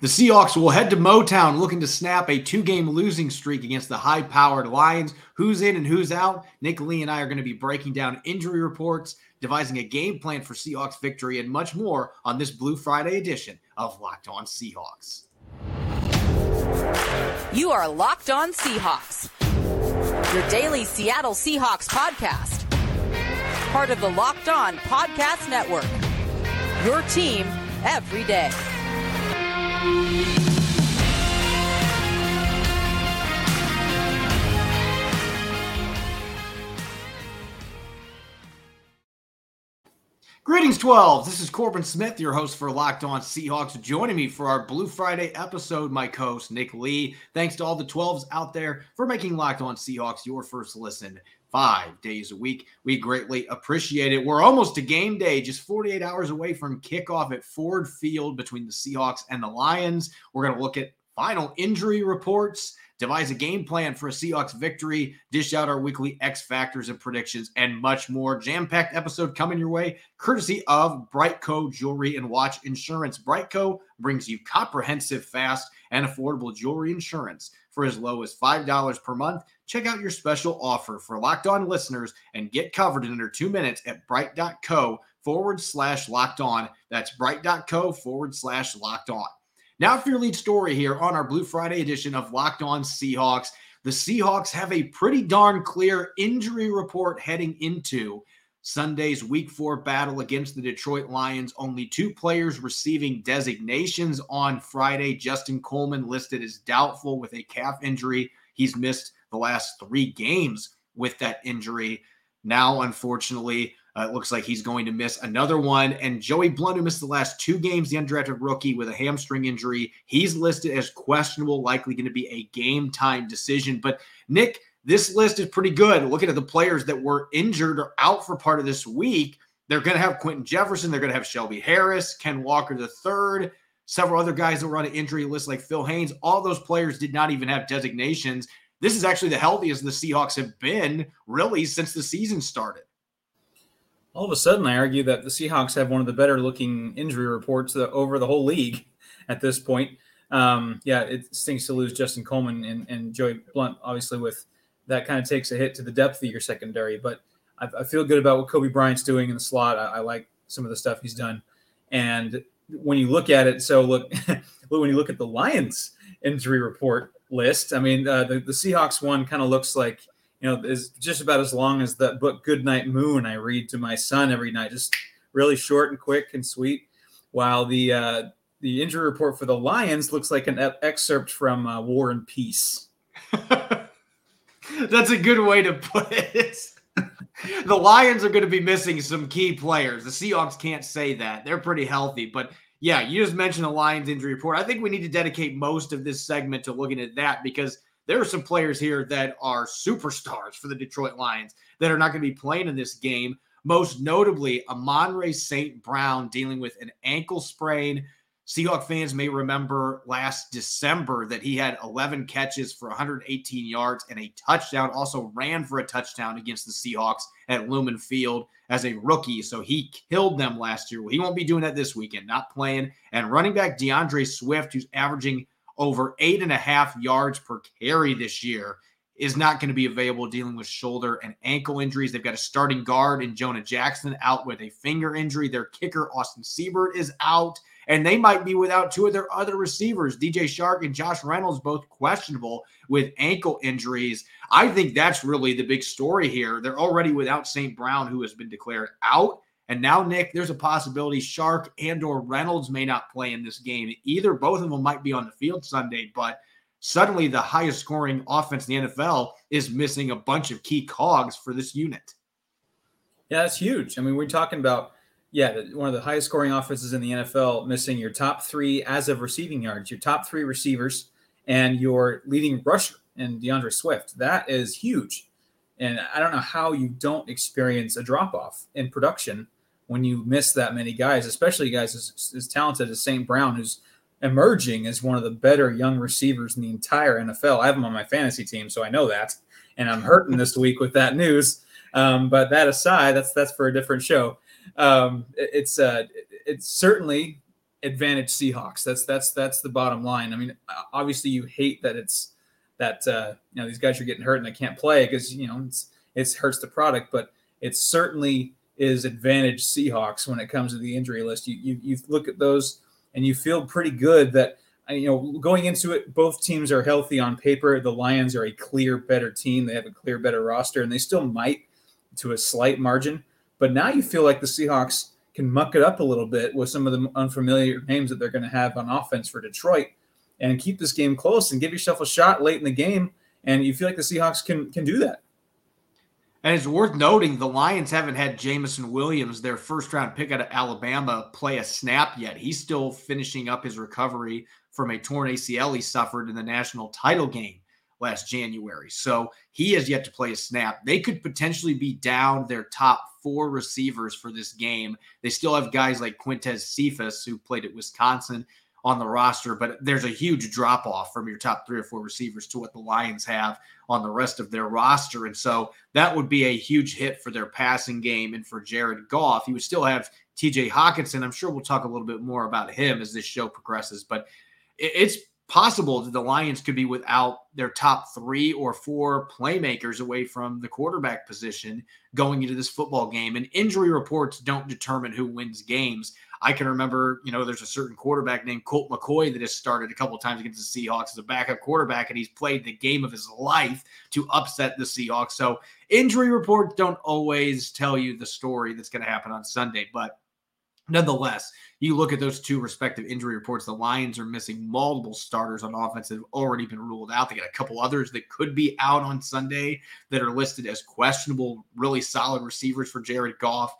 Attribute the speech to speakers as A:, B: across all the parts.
A: The Seahawks will head to Motown looking to snap a two game losing streak against the high powered Lions. Who's in and who's out? Nick Lee and I are going to be breaking down injury reports, devising a game plan for Seahawks victory, and much more on this Blue Friday edition of Locked On Seahawks.
B: You are Locked On Seahawks, your daily Seattle Seahawks podcast, part of the Locked On Podcast Network. Your team every day.
A: Greetings, 12. This is Corbin Smith, your host for Locked On Seahawks. Joining me for our Blue Friday episode, my co host, Nick Lee. Thanks to all the 12s out there for making Locked On Seahawks your first listen five days a week. We greatly appreciate it. We're almost to game day, just 48 hours away from kickoff at Ford Field between the Seahawks and the Lions. We're going to look at final injury reports devise a game plan for a Seahawks victory, dish out our weekly X factors and predictions, and much more. Jam packed episode coming your way, courtesy of BriteCo Jewelry and Watch Insurance. BriteCo brings you comprehensive, fast, and affordable jewelry insurance for as low as $5 per month. Check out your special offer for locked on listeners and get covered in under two minutes at brite.co forward slash locked on. That's brite.co forward slash locked on. Now, for your lead story here on our Blue Friday edition of Locked On Seahawks, the Seahawks have a pretty darn clear injury report heading into Sunday's week four battle against the Detroit Lions. Only two players receiving designations on Friday. Justin Coleman listed as doubtful with a calf injury. He's missed the last three games with that injury. Now, unfortunately, uh, it looks like he's going to miss another one. And Joey Blount, who missed the last two games, the undrafted rookie with a hamstring injury, he's listed as questionable, likely going to be a game time decision. But Nick, this list is pretty good. Looking at the players that were injured or out for part of this week, they're going to have Quinton Jefferson, they're going to have Shelby Harris, Ken Walker the third, several other guys that were on an injury list like Phil Haynes. All those players did not even have designations. This is actually the healthiest the Seahawks have been really since the season started
C: all of a sudden, I argue that the Seahawks have one of the better looking injury reports over the whole league at this point. Um, yeah, it stinks to lose Justin Coleman and, and Joey Blount, obviously, with that kind of takes a hit to the depth of your secondary. But I, I feel good about what Coby Bryant's doing in the slot. I, I, like some of the stuff he's done. And when you look at it, so look, when you look at the Lions injury report list, I mean, uh, the, the Seahawks one kind of looks like you know, is just about as long as that book Goodnight Moon I read to my son every night. Just really short and quick and sweet. While the uh, the injury report for the Lions looks like an excerpt from uh, War and Peace.
A: That's a good way to put it. the Lions are going to be missing some key players. The Seahawks can't say that. They're pretty healthy, but yeah, you just mentioned the Lions injury report. I think we need to dedicate most of this segment to looking at that because there are some players here that are superstars for the Detroit Lions that are not going to be playing in this game. Most notably, Amon-Ra St. Brown dealing with an ankle sprain. Seahawk fans may remember last December that he had 11 catches for 118 yards and a touchdown. Also ran for a touchdown against the Seahawks at Lumen Field as a rookie. So he killed them last year. Well, he won't be doing that this weekend, not playing. And running back DeAndre Swift, who's averaging over eight and a half yards per carry this year is not going to be available dealing with shoulder and ankle injuries. They've got a starting guard in Jonah Jackson out with a finger injury. Their kicker, Austin Seibert, is out. And they might be without two of their other receivers, DJ Chark and Josh Reynolds, both questionable with ankle injuries. I think that's really the big story here. They're already without St. Brown, who has been declared out. And now, Nick, there's a possibility Chark and or Reynolds may not play in this game. Either both of them might be on the field Sunday, but suddenly the highest scoring offense in the NFL is missing a bunch of key cogs for this unit.
C: Yeah, that's huge. I mean, we're talking about yeah, one of the highest scoring offenses in the NFL, missing your top three as of receiving yards, your top three receivers, and your leading rusher and DeAndre Swift. That is huge. And I don't know how you don't experience a drop off in production when you miss that many guys, especially guys as, as talented as St. Brown, who's emerging as one of the better young receivers in the entire NFL. I have him on my fantasy team, so I know that. And I'm hurting this week with that news. Um, but that aside, that's that's for a different show. Um, it, it's uh, it's certainly advantage Seahawks. That's that's that's the bottom line. I mean, obviously you hate that it's that uh, you know these guys are getting hurt and they can't play because you know it's it hurts the product, but it certainly is advantage Seahawks when it comes to the injury list. You you, you look at those and you feel pretty good that uh, you know going into it, both teams are healthy on paper. The Lions are a clear better team. They have a clear better roster, and they still might to a slight margin. But now you feel like the Seahawks can muck it up a little bit with some of the unfamiliar names that they're going to have on offense for Detroit and keep this game close and give yourself a shot late in the game. And you feel like the Seahawks can can do that.
A: And it's worth noting the Lions haven't had Jameson Williams, their first round pick out of Alabama, play a snap yet. He's still finishing up his recovery from a torn ACL he suffered in the national title game last January. So he has yet to play a snap. They could potentially be down their top four receivers for this game. They still have guys like Quintez Cephus, who played at Wisconsin, on the roster, but there's a huge drop off from your top three or four receivers to what the Lions have on the rest of their roster. And so that would be a huge hit for their passing game and for Jared Goff. You would still have TJ Hockenson. I'm sure we'll talk a little bit more about him as this show progresses, but it's possible that the Lions could be without their top three or four playmakers away from the quarterback position going into this football game. And injury reports don't determine who wins games. I can remember, you know, there's a certain quarterback named Colt McCoy that has started a couple times against the Seahawks as a backup quarterback, and he's played the game of his life to upset the Seahawks. So injury reports don't always tell you the story that's going to happen on Sunday, but nonetheless, you look at those two respective injury reports. The Lions are missing multiple starters on offense that have already been ruled out. They got a couple others that could be out on Sunday that are listed as questionable, really solid receivers for Jared Goff.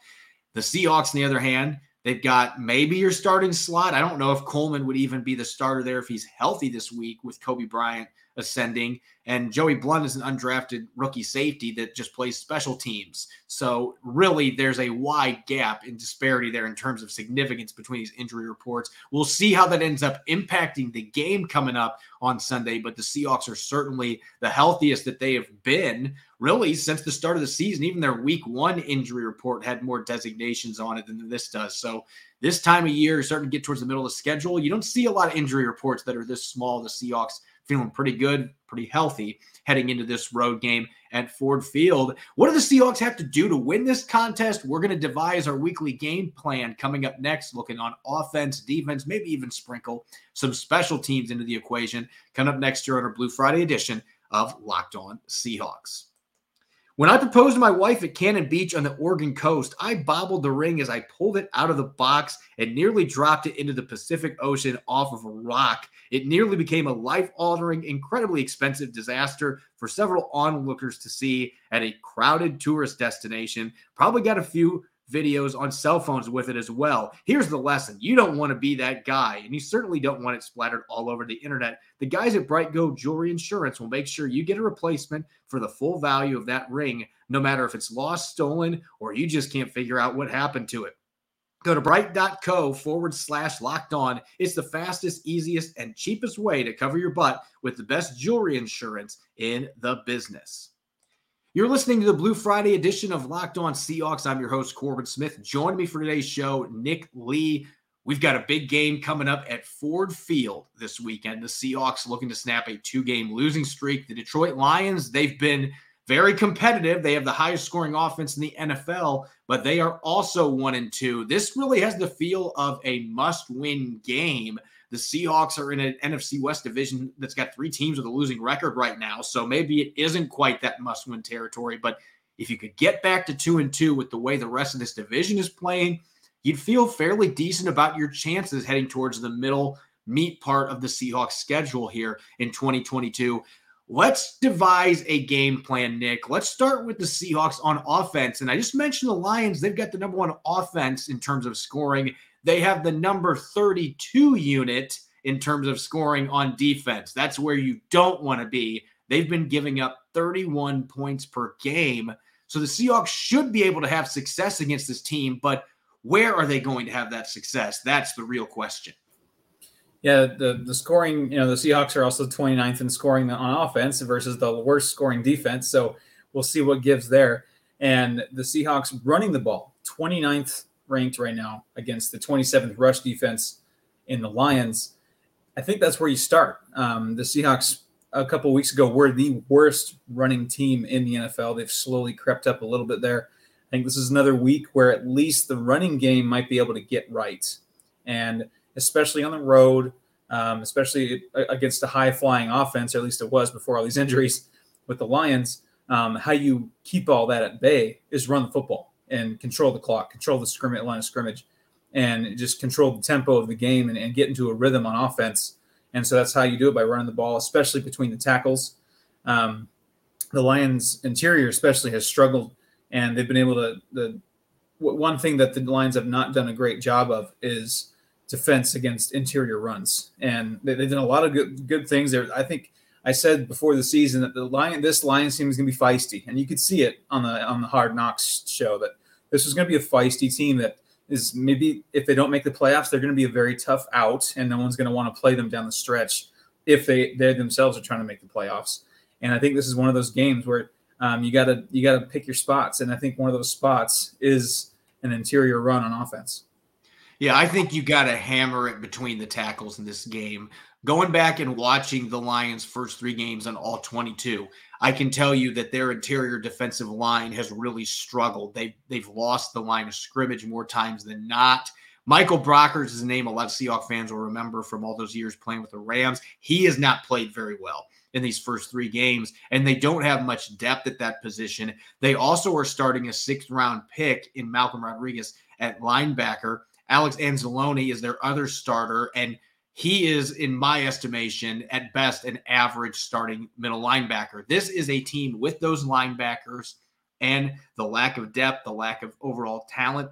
A: The Seahawks, on the other hand, they've got maybe your starting slot. I don't know if Coleman would even be the starter there if he's healthy this week with Coby Bryant ascending. And Joey Blount is an undrafted rookie safety that just plays special teams. So, really, there's a wide gap in disparity there in terms of significance between these injury reports. We'll see how that ends up impacting the game coming up on Sunday. But the Seahawks are certainly the healthiest that they have been really since the start of the season. Even their week one injury report had more designations on it than this does. So, this time of year, starting to get towards the middle of the schedule, you don't see a lot of injury reports that are this small. The Seahawks feeling pretty good, pretty healthy heading into this road game at Ford Field. What do the Seahawks have to do to win this contest? We're going to devise our weekly game plan coming up next, looking on offense, defense, maybe even sprinkle some special teams into the equation. Coming up next year on our Blue Friday edition of Locked On Seahawks. When I proposed to my wife at Cannon Beach on the Oregon coast, I bobbled the ring as I pulled it out of the box and nearly dropped it into the Pacific Ocean off of a rock. It nearly became a life altering, incredibly expensive disaster for several onlookers to see at a crowded tourist destination. Probably got a few videos on cell phones with it as well. Here's the lesson you don't want to be that guy, and you certainly don't want it splattered all over the internet. The guys at BriteCo Jewelry Insurance will make sure you get a replacement for the full value of that ring, no matter if it's lost, stolen, or you just can't figure out what happened to it. Go to brite.co forward slash locked on. It's the fastest, easiest, and cheapest way to cover your butt with the best jewelry insurance in the business. You're listening to the Blue Friday edition of Locked On Seahawks. I'm your host, Corbin Smith. Joining me for today's show, Nick Lee. We've got a big game coming up at Ford Field this weekend. The Seahawks looking to snap a two game losing streak. The Detroit Lions, they've been very competitive. They have the highest scoring offense in the NFL, but they are also one and two. This really has the feel of a must win game. The Seahawks are in an NFC West division that's got three teams with a losing record right now. So maybe it isn't quite that must win territory. But if you could get back to two and two with the way the rest of this division is playing, you'd feel fairly decent about your chances heading towards the middle meat part of the Seahawks schedule here in 2022. Let's devise a game plan, Nick. Let's start with the Seahawks on offense. And I just mentioned the Lions, they've got the number one offense in terms of scoring. They have the number 32 unit in terms of scoring on defense. That's where you don't want to be. They've been giving up 31 points per game. So the Seahawks should be able to have success against this team, but where are they going to have that success? That's the real question.
C: Yeah, the, the scoring, you know, the Seahawks are also 29th in scoring on offense versus the worst scoring defense. So we'll see what gives there. And the Seahawks running the ball, 29th ranked right now against the 27th rush defense in the Lions, I think that's where you start. Um, the Seahawks a couple weeks ago were the worst running team in the NFL. They've slowly crept up a little bit there. I think this is another week where at least the running game might be able to get right, and especially on the road, um, especially against a high flying offense, or at least it was before all these injuries with the Lions. Um, how you keep all that at bay is run the football and control the clock, control the scrimmage line of scrimmage, and just control the tempo of the game and, and, get into a rhythm on offense. And so that's how you do it by running the ball, especially between the tackles. Um, the Lions interior especially has struggled, and they've been able to. The one thing that the Lions have not done a great job of is defense against interior runs, and they, have done a lot of good good things there. I think I said before the season that the lion, this Lions team is going to be feisty, and you could see it on the on the Hard Knocks show that this is going to be a feisty team that is maybe if they don't make the playoffs, they're going to be a very tough out, and no one's going to want to play them down the stretch if they they themselves are trying to make the playoffs. And I think this is one of those games where um, you got to you got to pick your spots, and I think one of those spots is an interior run on offense.
A: Yeah, I think you got to hammer it between the tackles in this game going back and watching the Lions' first three games on all 22, I can tell you that their interior defensive line has really struggled. They've they've lost the line of scrimmage more times than not. Michael Brockers is a name a lot of Seahawks fans will remember from all those years playing with the Rams. He has not played very well in these first three games, and they don't have much depth at that position. They also are starting a sixth round pick in Malcolm Rodriguez at linebacker. Alex Anzalone is their other starter, and he is, in my estimation, at best, an average starting middle linebacker. This is a team with those linebackers and the lack of depth, the lack of overall talent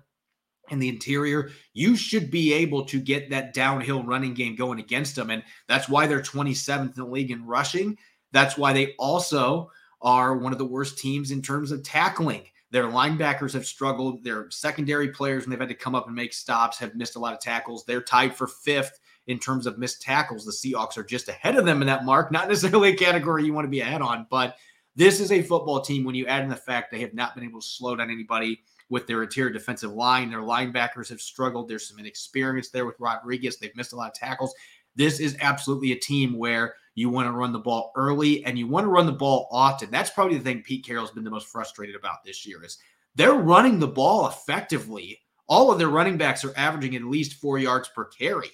A: in the interior. You should be able to get that downhill running game going against them. And that's why they're 27th in the league in rushing. That's why they also are one of the worst teams in terms of tackling. Their linebackers have struggled. Their secondary players, when they've had to come up and make stops, have missed a lot of tackles. They're tied for fifth in terms of missed tackles. The Seahawks are just ahead of them in that mark, not necessarily a category you want to be ahead on, but this is a football team when you add in the fact they have not been able to slow down anybody with their interior defensive line. Their linebackers have struggled. There's some inexperience there with Rodriguez. They've missed a lot of tackles. This is absolutely a team where you want to run the ball early and you want to run the ball often. That's probably the thing Pete Carroll's been the most frustrated about this year is they're running the ball effectively. All of their running backs are averaging at least four yards per carry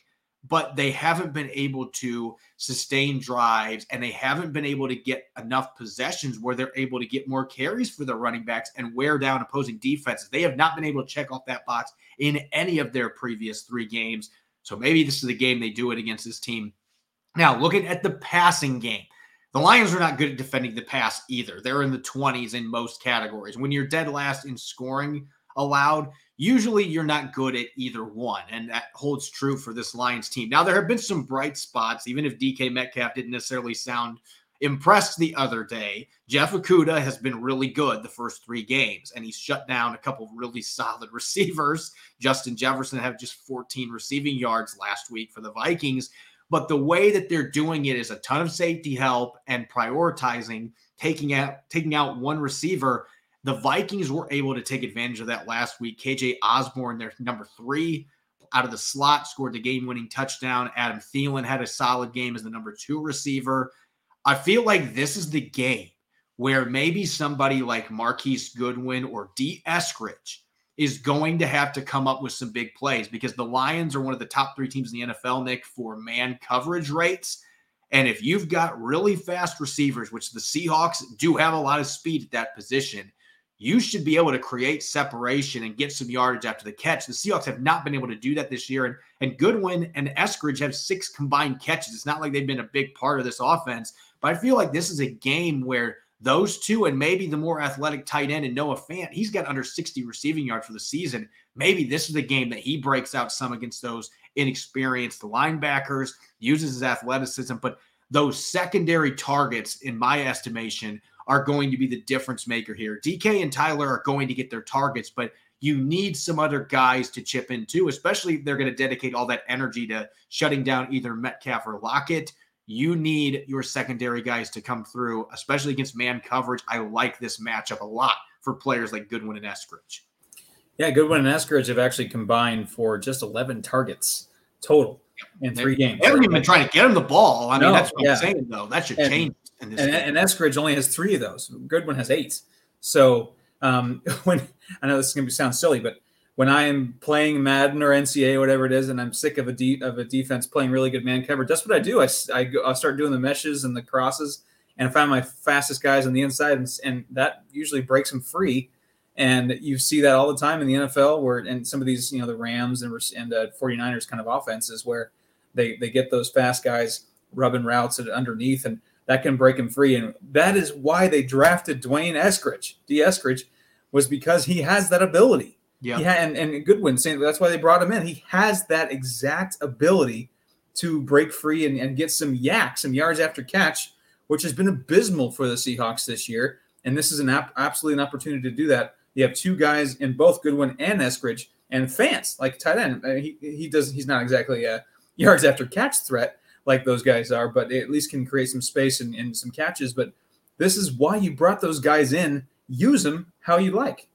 A: but they haven't been able to sustain drives and they haven't been able to get enough possessions where they're able to get more carries for their running backs and wear down opposing defenses. They have not been able to check off that box in any of their previous three games. So maybe this is the game they do it against this team. Now, looking at the passing game, the Lions are not good at defending the pass either. They're in the 20s in most categories. When you're dead last in scoring allowed, usually you're not good at either one. And that holds true for this Lions team. Now, there have been some bright spots, even if DK Metcalf didn't necessarily sound impressed the other day. Jeff Okudah has been really good the first three games, and he's shut down a couple of really solid receivers. Justin Jefferson had just 14 receiving yards last week for the Vikings. But the way that they're doing it is a ton of safety help and prioritizing taking out taking out one receiver the Vikings were able to take advantage of that last week. KJ Osborne, their number three out of the slot, scored the game winning touchdown. Adam Thielen had a solid game as the number two receiver. I feel like this is the game where maybe somebody like Marquise Goodwin or Dee Eskridge is going to have to come up with some big plays because the Lions are one of the top three teams in the NFL, Nick, for man coverage rates. And if you've got really fast receivers, which the Seahawks do have a lot of speed at that position, you should be able to create separation and get some yardage after the catch. The Seahawks have not been able to do that this year. And, and Goodwin and Eskridge have six combined catches. It's not like they've been a big part of this offense, but I feel like this is a game where those two and maybe the more athletic tight end and Noah Fant, he's got under 60 receiving yards for the season. Maybe this is the game that he breaks out some against those inexperienced linebackers, uses his athleticism, but those secondary targets, in my estimation, are going to be the difference maker here. DK and Tyler are going to get their targets, but you need some other guys to chip in too, especially if they're going to dedicate all that energy to shutting down either Metcalf or Lockett. You need your secondary guys to come through, especially against man coverage. I like this matchup a lot for players like Goodwin and Eskridge.
C: Yeah, Goodwin and Eskridge have actually combined for just 11 targets total in three games.
A: They haven't even been trying to get him the ball. I mean, that's what
C: yeah.
A: I'm saying, though. That should
C: And-
A: change
C: and,
A: game.
C: and Eskridge only has three of those. Goodwin has eight. So um, when I know this is going to sound silly, but when I am playing Madden or NCAA or whatever it is, and I'm sick of a de- of a defense playing really good man coverage, that's what I do. I, I, go, I start doing the meshes and the crosses, and I find my fastest guys on the inside, and, and that usually breaks them free. And you see that all the time in the NFL, where and some of these, you know, the Rams and and uh, 49ers kind of offenses where they they get those fast guys rubbing routes at underneath, and that can break him free. And that is why they drafted D'Wayne Eskridge. D. Eskridge was because he has that ability.
A: yeah.
C: Ha- and, and Goodwin saying that's why they brought him in. He has that exact ability to break free and, and get some YAC, some yards after catch, which has been abysmal for the Seahawks this year. And this is an ap- absolutely an opportunity to do that. You have two guys in both Goodwin and Eskridge and Fance, like tight end. Uh, he, he does he's not exactly a yards after catch threat like those guys are, but they at least can create some space and, and some catches. But this is why you brought those guys in. Use them how you like.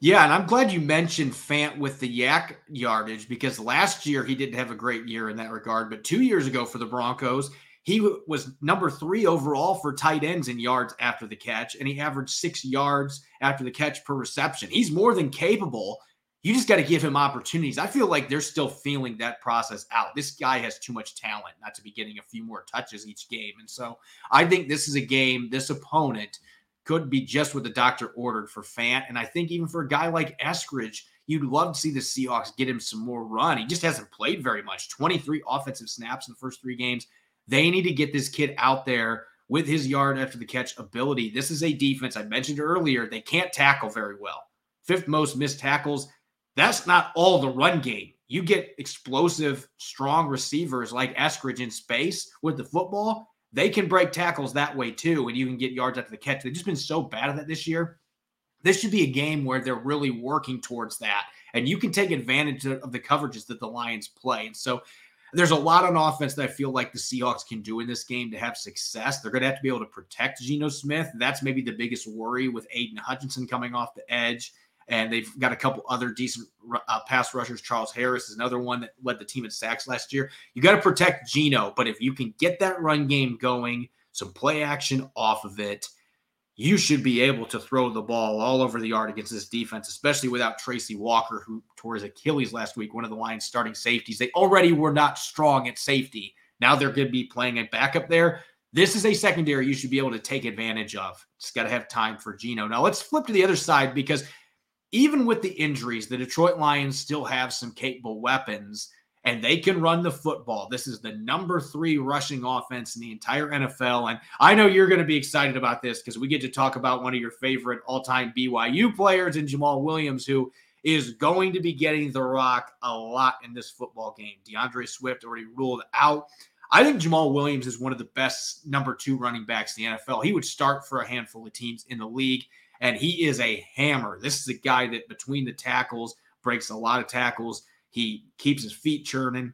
A: Yeah, and I'm glad you mentioned Fant with the YAC yardage because last year he didn't have a great year in that regard. But two years ago for the Broncos, he w- was number three overall for tight ends in yards after the catch, and he averaged six yards after the catch per reception. He's more than capable. You just got to give him opportunities. I feel like they're still feeling that process out. This guy has too much talent not to be getting a few more touches each game. And so I think this is a game, this opponent could be just what the doctor ordered for Fant. And I think even for a guy like Eskridge, you'd love to see the Seahawks get him some more run. He just hasn't played very much 23 offensive snaps in the first three games. They need to get this kid out there with his yard after the catch ability. This is a defense I mentioned earlier. They can't tackle very well. Fifth most missed tackles. That's not all the run game. You get explosive, strong receivers like Eskridge in space with the football they can break tackles that way too, and you can get yards after the catch. They've just been so bad at that this year. This should be a game where they're really working towards that, and you can take advantage of the coverages that the Lions play. And so there's a lot on offense that I feel like the Seahawks can do in this game to have success. They're going to have to be able to protect Geno Smith. That's maybe the biggest worry with Aidan Hutchinson coming off the edge. And they've got a couple other decent uh, pass rushers. Charles Harris is another one that led the team in sacks last year. You got to protect Geno, but if you can get that run game going, some play action off of it, you should be able to throw the ball all over the yard against this defense, especially without Tracy Walker, who tore his Achilles last week, one of the Lions' starting safeties. They already were not strong at safety. Now they're going to be playing a backup there. This is a secondary you should be able to take advantage of. Just got to have time for Geno. Now let's flip to the other side because even with the injuries, the Detroit Lions still have some capable weapons and they can run the football. This is the number three rushing offense in the entire NFL. And I know you're going to be excited about this because we get to talk about one of your favorite all time BYU players in Jamaal Williams, who is going to be getting the rock a lot in this football game. DeAndre Swift already ruled out. I think Jamaal Williams is one of the best number two running backs in the NFL. He would start for a handful of teams in the league, and he is a hammer. This is a guy that between the tackles breaks a lot of tackles. He keeps his feet churning,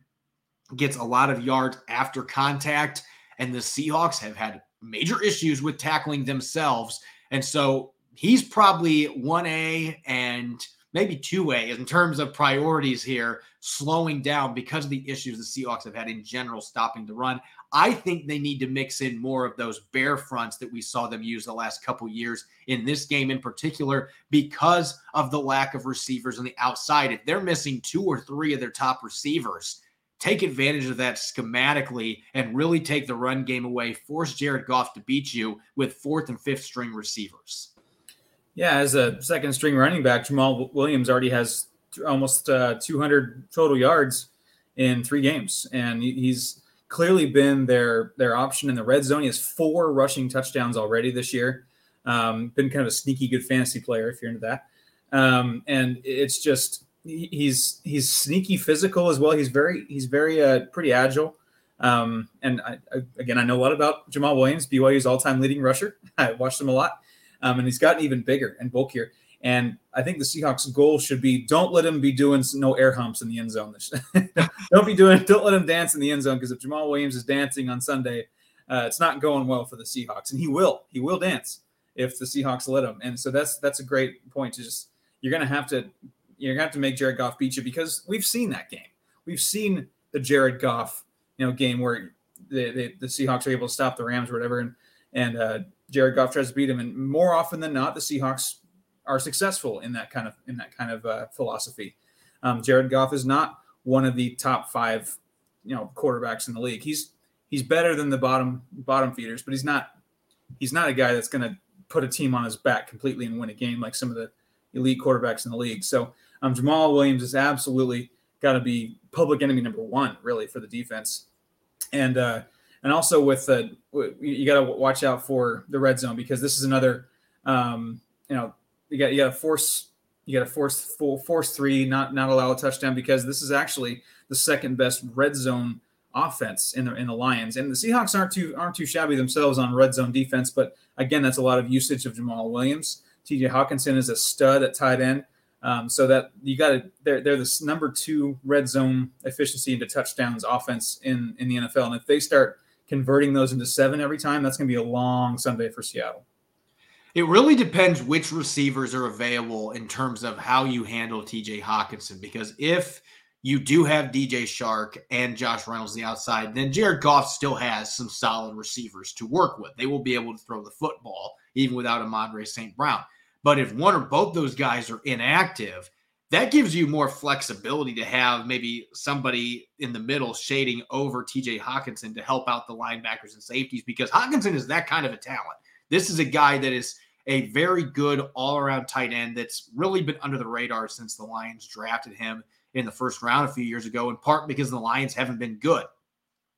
A: gets a lot of yards after contact, and the Seahawks have had major issues with tackling themselves. And so he's probably 1A and maybe 2A in terms of priorities here, slowing down because of the issues the Seahawks have had in general stopping the run. I think they need to mix in more of those bear fronts that we saw them use the last couple years in this game in particular because of the lack of receivers on the outside. If they're missing two or three of their top receivers, take advantage of that schematically and really take the run game away. Force Jared Goff to beat you with fourth and fifth string receivers.
C: Yeah, as a second string running back, Jamaal Williams already has almost uh, 200 total yards in three games, and he's clearly been their their option in the red zone. He has four rushing touchdowns already this year. Um, been kind of a sneaky good fantasy player if you're into that. Um, and it's just he's he's sneaky physical as well. He's very he's very uh, pretty agile. Um, and I, I, again, I know a lot about Jamaal Williams, BYU's all-time leading rusher. I watched him a lot, um, and he's gotten even bigger and bulkier. And I think the Seahawks' goal should be don't let him be doing no air humps in the end zone. don't be doing don't let him dance in the end zone because if Jamaal Williams is dancing on Sunday, uh, it's not going well for the Seahawks, and he will he will dance if the Seahawks let him. And so that's that's a great point to just you're gonna have to you're gonna have to make Jared Goff beat you because we've seen that game. We've seen the the Jared Goff you know game where they, the Seahawks are able to stop the Rams or whatever, and and uh, Jared Goff tries to beat him, and more often than not, the Seahawks are successful in that kind of in that kind of uh, philosophy. Um, Jared Goff is not one of the top five, you know, quarterbacks in the league. He's he's better than the bottom bottom feeders, but he's not he's not a guy that's going to put a team on his back completely and win a game like some of the elite quarterbacks in the league. So um, Jamaal Williams is absolutely got to be public enemy number one, really, for the defense. And uh, and also with the you got to watch out for the red zone because this is another, um, you know, you got you got to force you got to force full force three, not not allow a touchdown because this is actually the second best red zone offense in the in the Lions. And the Seahawks aren't too aren't too shabby themselves on red zone defense, but again, that's a lot of usage of Jamaal Williams. TJ Hockenson is a stud at tight end. Um, so that you got to they're they're the number two red zone efficiency into touchdowns offense in in the NFL, and if they start converting those into seven every time, that's going to be a long Sunday for Seattle.
A: It really depends which receivers are available in terms of how you handle TJ Hockenson. Because if you do have DJ Chark and Josh Reynolds the outside, then Jared Goff still has some solid receivers to work with. They will be able to throw the football even without Amon-Ra St. Brown. But if one or both those guys are inactive, that gives you more flexibility to have maybe somebody in the middle shading over TJ Hockenson to help out the linebackers and safeties because Hockenson is that kind of a talent. This is a guy that is a very good all around tight end that's really been under the radar since the Lions drafted him in the first round a few years ago, in part because the Lions haven't been good.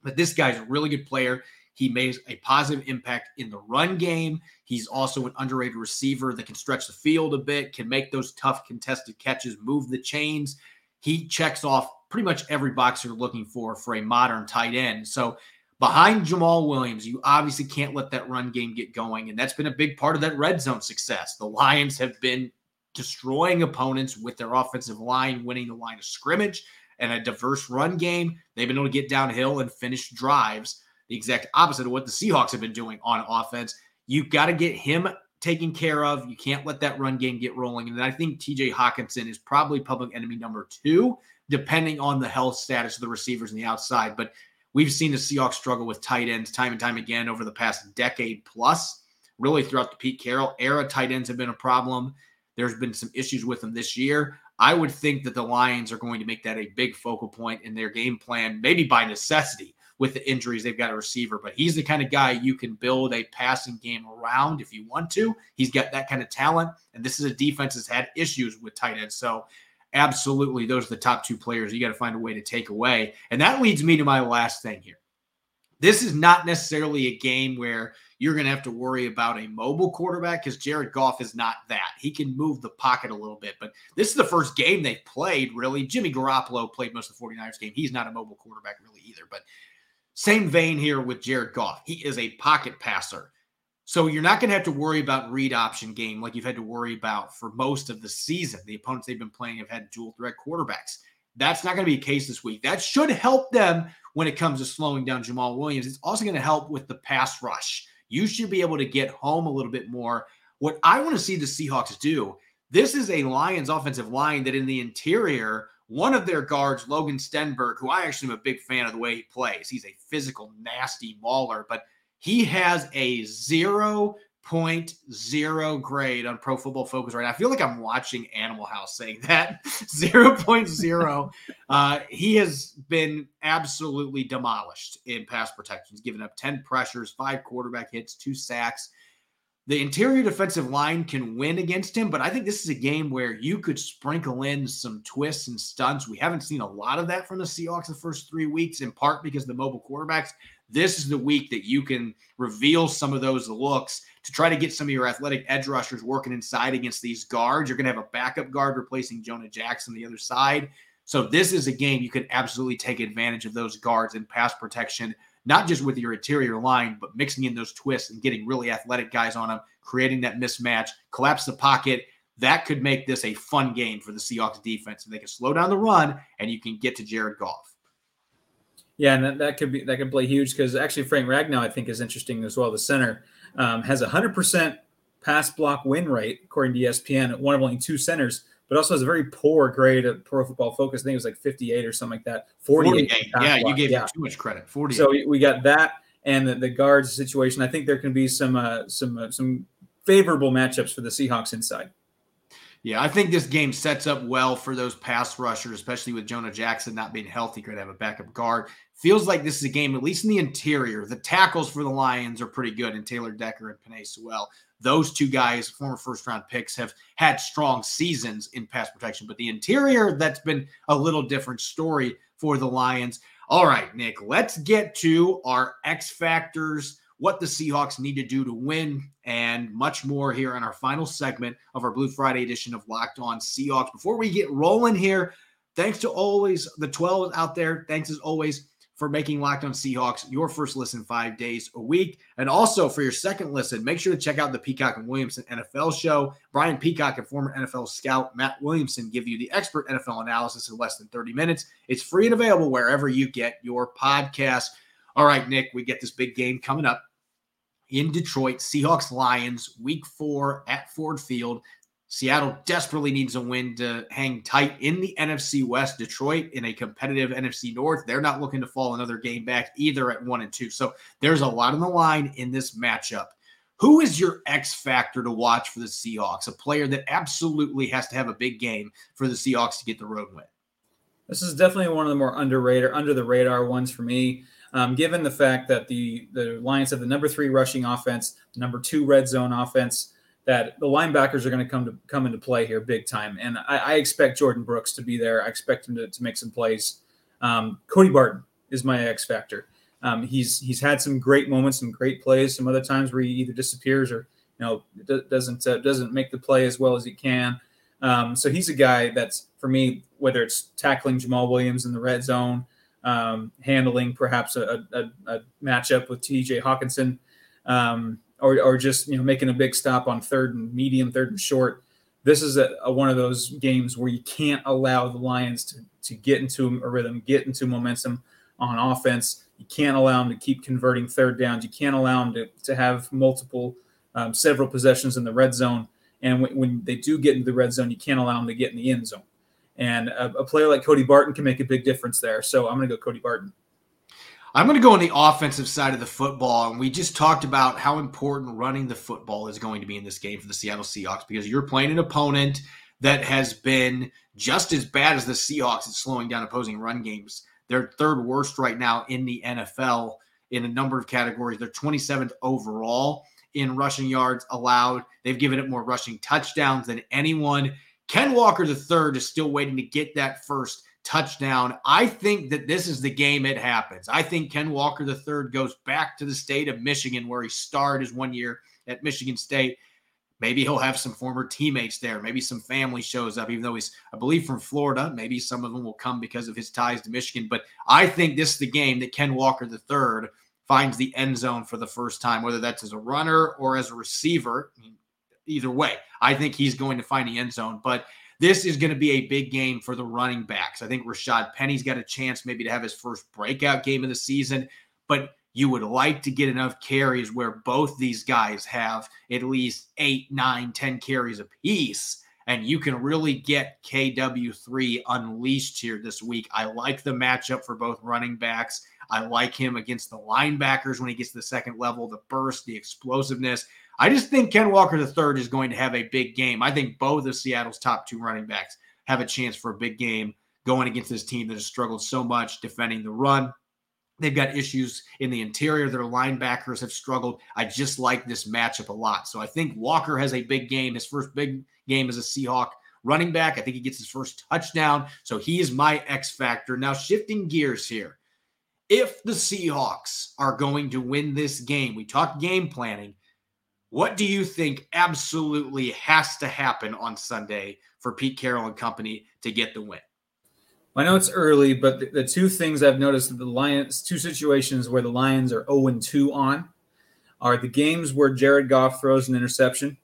A: But this guy's a really good player. He makes a positive impact in the run game. He's also an underrated receiver that can stretch the field a bit, can make those tough contested catches, move the chains. He checks off pretty much every box you're looking for for a modern tight end. So behind Jamaal Williams, you obviously can't let that run game get going. And that's been a big part of that red zone success. The Lions have been destroying opponents with their offensive line, winning the line of scrimmage and a diverse run game. They've been able to get downhill and finish drives the exact opposite of what the Seahawks have been doing on offense. You've got to get him taken care of. You can't let that run game get rolling. And I think TJ Hockenson is probably public enemy number two, depending on the health status of the receivers on the outside. But we've seen the Seahawks struggle with tight ends time and time again over the past decade plus. Really, throughout the Pete Carroll era, tight ends have been a problem. There's been some issues with them this year. I would think that the Lions are going to make that a big focal point in their game plan, maybe by necessity with the injuries they've got a receiver, but he's the kind of guy you can build a passing game around if you want to. He's got that kind of talent, and this is a defense that's had issues with tight ends. So, absolutely, those are the top two players you got to find a way to take away. And that leads me to my last thing here. This is not necessarily a game where you're going to have to worry about a mobile quarterback because Jared Goff is not that. He can move the pocket a little bit, but this is the first game they've played, really. Jimmy Garoppolo played most of the 49ers game. He's not a mobile quarterback, really, either. But same vein here with Jared Goff. He is a pocket passer. So you're not going to have to worry about read option game like you've had to worry about for most of the season. The opponents they've been playing have had dual threat quarterbacks. That's not going to be a case this week. That should help them when it comes to slowing down Jamaal Williams. It's also going to help with the pass rush. You should be able to get home a little bit more. What I want to see the Seahawks do, this is a Lions offensive line that in the interior one of their guards, Logan Stenberg, who I actually am a big fan of the way he plays. He's a physical, nasty mauler, but he has a 0.0 grade on Pro Football Focus right now. I feel like I'm watching Animal House saying that 0.0. uh, he has been absolutely demolished in pass protection. He's given up 10 pressures, five quarterback hits, two sacks the interior defensive line can win against him, but I think this is a game where you could sprinkle in some twists and stunts. We haven't seen a lot of that from the Seahawks the first three weeks, in part because of the mobile quarterbacks. This is the week that you can reveal some of those looks to try to get some of your athletic edge rushers working inside against these guards. You're going to have a backup guard replacing Jonah Jackson the other side. So this is a game you can absolutely take advantage of those guards in pass protection not just with your interior line, but mixing in those twists and getting really athletic guys on them, creating that mismatch, collapse the pocket. That could make this a fun game for the Seahawks defense. And they can slow down the run and you can get to Jared Goff.
C: Yeah, and that, that could be that could play huge because actually Frank Ragnow I think is interesting as well. The center um, has a hundred percent pass block win rate according to ESPN. One of only two centers but also has a very poor grade at Pro Football Focus. I think it was like 58 or something like that. 48.
A: 48. Yeah, you gave yeah. him too much credit. 40.
C: So we got that and the, the guards situation. I think there can be some uh, some uh, some favorable matchups for the Seahawks inside.
A: Yeah, I think this game sets up well for those pass rushers, especially with Jonah Jackson not being healthy. Could have a backup guard. Feels like this is a game, at least in the interior. The tackles for the Lions are pretty good, and Taylor Decker and Penei Sewell. Those two guys, former first round picks, have had strong seasons in pass protection. But the interior, that's been a little different story for the Lions. All right, Nick, let's get to our X factors what the Seahawks need to do to win, and much more here in our final segment of our Blue Friday edition of Locked On Seahawks. Before we get rolling here, thanks to always the 12 out there. Thanks as always for making Locked On Seahawks your first listen five days a week. And also for your second listen, make sure to check out the Peacock and Williamson NFL show. Brian Peacock and former NFL scout Matt Williamson give you the expert NFL analysis in less than 30 minutes. It's free and available wherever you get your podcast. All right, Nick, we get this big game coming up in Detroit, Seahawks Lions, week four at Ford Field. Seattle desperately needs a win to hang tight in the NFC West. Detroit in a competitive NFC North. They're not looking to fall another game back either at one and two. So there's a lot on the line in this matchup. Who is your X factor to watch for the Seahawks? A player that absolutely has to have a big game for the Seahawks to get the road win.
C: This is definitely one of the more underrated, under the radar ones for me. Um, given the fact that the the Lions have the number three rushing offense, number two red zone offense, that the linebackers are going to come to come into play here big time, and I, I expect Jordyn Brooks to be there. I expect him to, to make some plays. Um, Cody Barton is my X factor. Um, he's he's had some great moments, some great plays. Some other times where he either disappears or you know doesn't uh, doesn't make the play as well as he can. Um, so he's a guy that's for me, whether it's tackling Jamaal Williams in the red zone, um, handling perhaps a, a, a, matchup with TJ Hockenson, um, or, or just you know making a big stop on third and medium, third and short. This is a, a, one of those games where you can't allow the Lions to, to get into a rhythm, get into momentum on offense. You can't allow them to keep converting third downs. You can't allow them to, to have multiple, um, several possessions in the red zone. And when, when they do get into the red zone, you can't allow them to get in the end zone. And a, a player like Cody Barton can make a big difference there. So I'm going to go Cody Barton.
A: I'm going to go on the offensive side of the football. And we just talked about how important running the football is going to be in this game for the Seattle Seahawks because you're playing an opponent that has been just as bad as the Seahawks at slowing down opposing run games. They're third worst right now in the NFL in a number of categories. They're 27th overall in rushing yards allowed. They've given it more rushing touchdowns than anyone. Ken Walker III is still waiting to get that first touchdown. I think that this is the game it happens. I think Ken Walker III goes back to the state of Michigan where he starred his one year at Michigan State. Maybe he'll have some former teammates there. Maybe some family shows up, even though he's, I believe, from Florida. Maybe some of them will come because of his ties to Michigan. But I think this is the game that Ken Walker III finds the end zone for the first time, whether that's as a runner or as a receiver. Either way. I think he's going to find the end zone, but this is going to be a big game for the running backs. I think Rashaad Penny's got a chance maybe to have his first breakout game of the season, but you would like to get enough carries where both these guys have at least eight, nine, ten carries apiece. And you can really get KW3 unleashed here this week. I like the matchup for both running backs. I like him against the linebackers when he gets to the second level, the burst, the explosiveness. I just think Ken Walker III is going to have a big game. I think both of Seattle's top two running backs have a chance for a big game going against this team that has struggled so much defending the run. They've got issues in the interior. Their linebackers have struggled. I just like this matchup a lot. So I think Walker has a big game. His first big game as a Seahawk running back. I think he gets his first touchdown. So he is my X factor. Now, shifting gears here. If the Seahawks are going to win this game, we talked game planning. What do you think absolutely has to happen on Sunday for Pete Carroll and company to get the win?
C: I know it's early, but the, the two things I've noticed the Lions, two situations where the Lions are 0 2 on are the games where Jared Goff throws an interception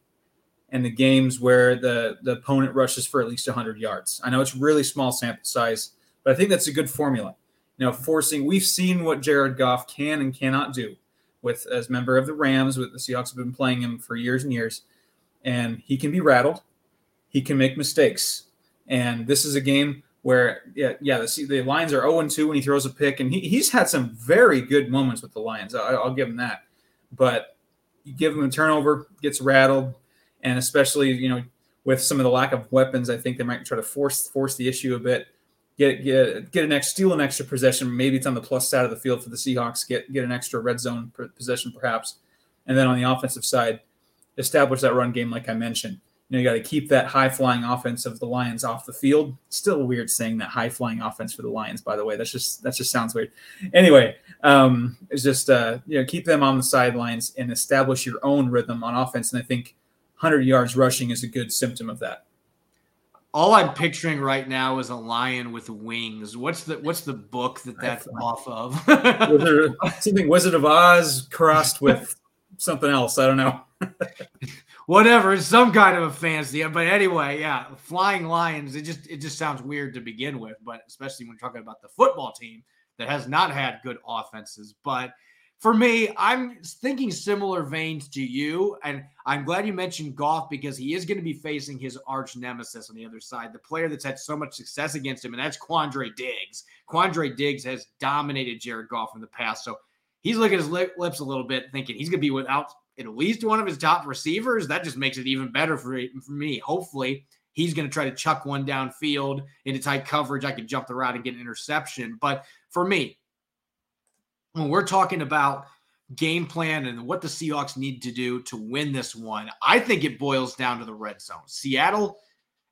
C: and the games where the, the opponent rushes for at least 100 yards. I know it's really small sample size, but I think that's a good formula. You know, forcing, we've seen what Jared Goff can and cannot do with as member of the Rams. With the Seahawks have been playing him for years and years, and he can be rattled. He can make mistakes. And this is a game where, yeah, yeah, the, the Lions are 0 2 when he throws a pick, and he, he's had some very good moments with the Lions. I, I'll give him that. But you give him a turnover, gets rattled, and especially, you know, with some of the lack of weapons, I think they might try to force force the issue a bit. Get get get an extra steal an extra possession. Maybe it's on the plus side of the field for the Seahawks. Get get an extra red zone possession perhaps, and then on the offensive side, establish that run game like I mentioned. You know, you got to keep that high flying offense of the Lions off the field. Still weird saying that high flying offense for the Lions, by the way. That's just that just sounds weird. Anyway, um, it's just uh, you know keep them on the sidelines and establish your own rhythm on offense. And I think 100 yards rushing is a good symptom of that.
A: All I'm picturing right now is a lion with wings. What's the what's the book that that's off of?
C: something Wizard of Oz crossed with something else. I don't know.
A: Whatever, it's some kind of a fancy. But anyway, yeah, flying lions. It just it just sounds weird to begin with, but especially when you're talking about the football team that has not had good offenses. But for me, I'm thinking similar veins to you. And I'm glad you mentioned Goff because he is going to be facing his arch nemesis on the other side, the player that's had so much success against him, and that's Quandre Diggs. Quandre Diggs has dominated Jared Goff in the past. So he's looking his lips a little bit, thinking he's going to be without at least one of his top receivers. That just makes it even better for, for me. Hopefully, he's going to try to chuck one downfield into tight coverage. I could jump the route and get an interception. But for me, when we're talking about game plan and what the Seahawks need to do to win this one, I think it boils down to the red zone. Seattle,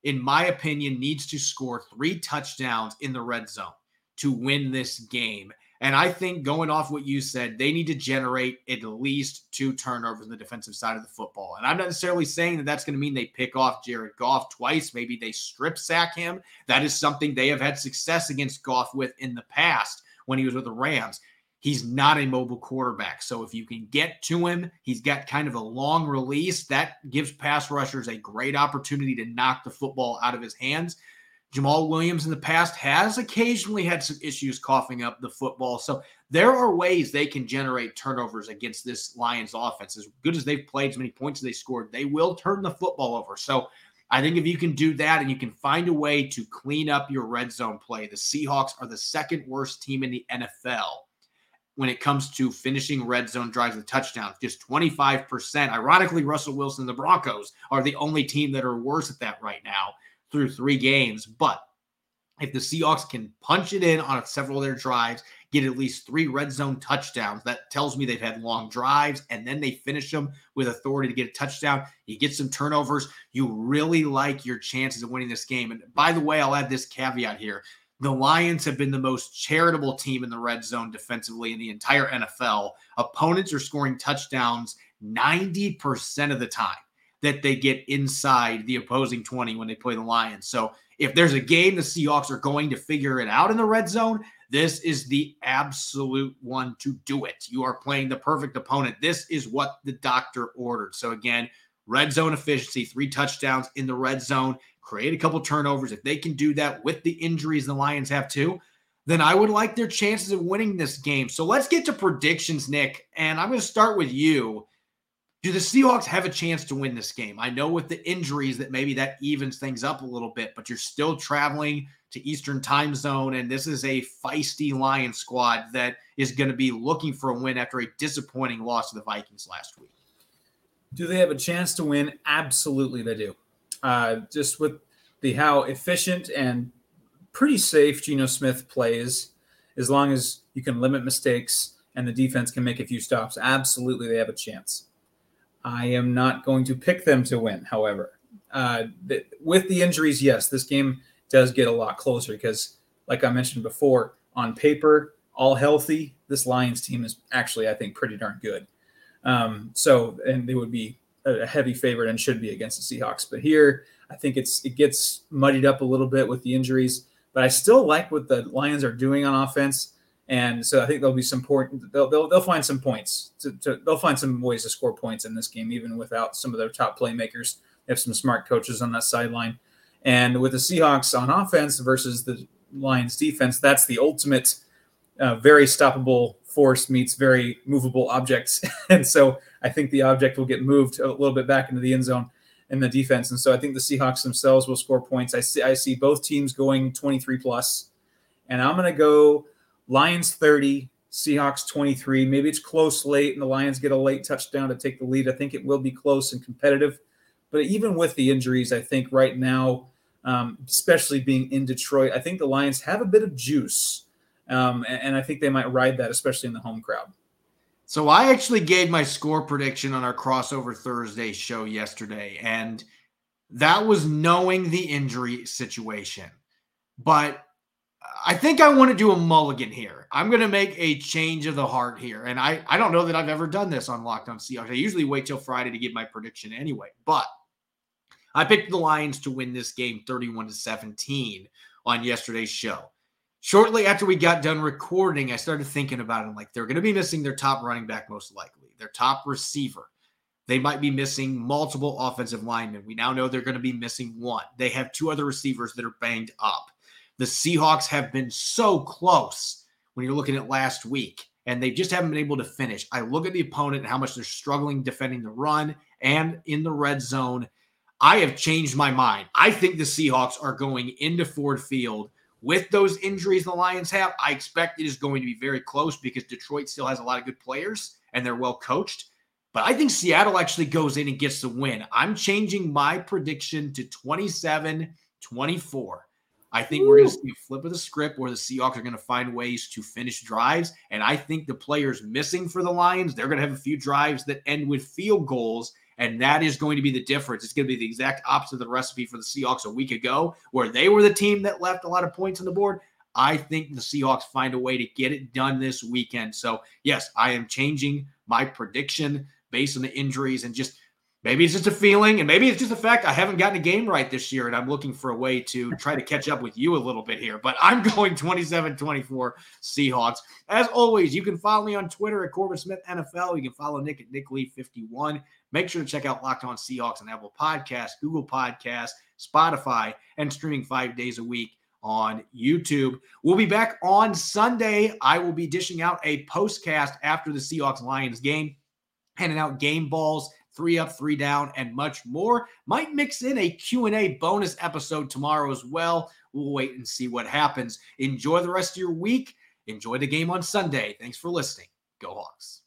A: in my opinion, needs to score three touchdowns in the red zone to win this game. And I think going off what you said, they need to generate at least two turnovers on the defensive side of the football. And I'm not necessarily saying that that's going to mean they pick off Jared Goff twice. Maybe they strip sack him. That is something they have had success against Goff with in the past when he was with the Rams he's not a mobile quarterback. So if you can get to him, he's got kind of a long release. That gives pass rushers a great opportunity to knock the football out of his hands. Jamaal Williams in the past has occasionally had some issues coughing up the football. So there are ways they can generate turnovers against this Lions offense. As good as they've played, as many points as they scored, they will turn the football over. So I think if you can do that and you can find a way to clean up your red zone play, the Seahawks are the second worst team in the NFL when it comes to finishing red zone drives with touchdowns, just 25%. Ironically, Russell Wilson and the Broncos are the only team that are worse at that right now through three games. But if the Seahawks can punch it in on several of their drives, get at least three red zone touchdowns, that tells me they've had long drives and then they finish them with authority to get a touchdown. You get some turnovers. You really like your chances of winning this game. And by the way, I'll add this caveat here the Lions have been the most charitable team in the red zone defensively in the entire NFL. Opponents are scoring touchdowns 90% of the time that they get inside the opposing 20 when they play the Lions. So if there's a game the Seahawks are going to figure it out in the red zone, this is the absolute one to do it. You are playing the perfect opponent. This is what the doctor ordered. So again, red zone efficiency, three touchdowns in the red zone create a couple turnovers, if they can do that with the injuries the Lions have too, then I would like their chances of winning this game. So let's get to predictions, Nick. And I'm going to start with you. Do the Seahawks have a chance to win this game? I know with the injuries that maybe that evens things up a little bit, but you're still traveling to Eastern time zone. And this is a feisty Lion squad that is going to be looking for a win after a disappointing loss to the Vikings last week.
C: Do they have a chance to win? Absolutely, they do uh, just with the how efficient and pretty safe Geno Smith plays, as long as you can limit mistakes and the defense can make a few stops, absolutely they have a chance. I am not going to pick them to win, however. Uh, th- with the injuries, yes, this game does get a lot closer because, like I mentioned before, on paper, all healthy, this Lions team is actually, I think, pretty darn good. Um, so, and they would be a heavy favorite and should be against the Seahawks. But here, I think it's it gets muddied up a little bit with the injuries. But I still like what the Lions are doing on offense, and so I think there'll be some point. They'll they'll, they'll find some points. To, to, they'll find some ways to score points in this game, even without some of their top playmakers. They have some smart coaches on that sideline, and with the Seahawks on offense versus the Lions defense, that's the ultimate, uh, very stoppable force meets very movable objects. and so I think the object will get moved a little bit back into the end zone. in the defense. And so I think the Seahawks themselves will score points. I see I see both teams going 23 plus, and I'm to go Lions 30, Seahawks 23. Maybe it's close late, and the Lions get a late touchdown to take the lead. I think it will be close and competitive. But even with the injuries, I think right now, um, especially being in Detroit, I think the Lions have a bit of juice, um, and, and I think they might ride that, especially in the home crowd.
A: So I actually gave my score prediction on our crossover Thursday show yesterday, and that was knowing the injury situation. But I think I want to do a mulligan here. I'm going to make a change of the heart here. And I, I don't know that I've ever done this on Locked On Seahawks. I usually wait till Friday to give my prediction anyway. But I picked the Lions to win this game 31 to 17 on yesterday's show shortly after we got done recording, I started thinking about it. Like, they're going to be missing their top running back, most likely, their top receiver. They might be missing multiple offensive linemen. We now know they're going to be missing one. They have two other receivers that are banged up. The Seahawks have been so close when you're looking at last week, and they just haven't been able to finish. I look at the opponent and how much they're struggling defending the run and in the red zone. I have changed my mind. I think the Seahawks are going into Ford Field with those injuries the Lions have, I expect it is going to be very close because Detroit still has a lot of good players and they're well coached. But I think Seattle actually goes in and gets the win. I'm changing my prediction to 27 24. I think Ooh. we're going to see a flip of the script where the Seahawks are going to find ways to finish drives. And I think the players missing for the Lions, they're going to have a few drives that end with field goals and that is going to be the difference. It's going to be the exact opposite of the recipe for the Seahawks a week ago, where they were the team that left a lot of points on the board. I think the Seahawks find a way to get it done this weekend. So, yes, I am changing my prediction based on the injuries and just maybe it's just a feeling and maybe it's just the fact I haven't gotten a game right this year and I'm looking for a way to try to catch up with you a little bit here. But I'm going 27 24 Seahawks. As always, you can follow me on Twitter at Corbin Smith NFL. You can follow Nick at Nick Lee 51. Make sure to check out Locked On Seahawks on Apple Podcasts, Google Podcasts, Spotify, and streaming five days a week on YouTube. We'll be back on Sunday. I will be dishing out a postcast after the Seahawks Lions game, handing out game balls, three up, three down, and much more. Might mix in a Q&A bonus episode tomorrow as well. We'll wait and see what happens. Enjoy the rest of your week. Enjoy the game on Sunday. Thanks for listening. Go Hawks.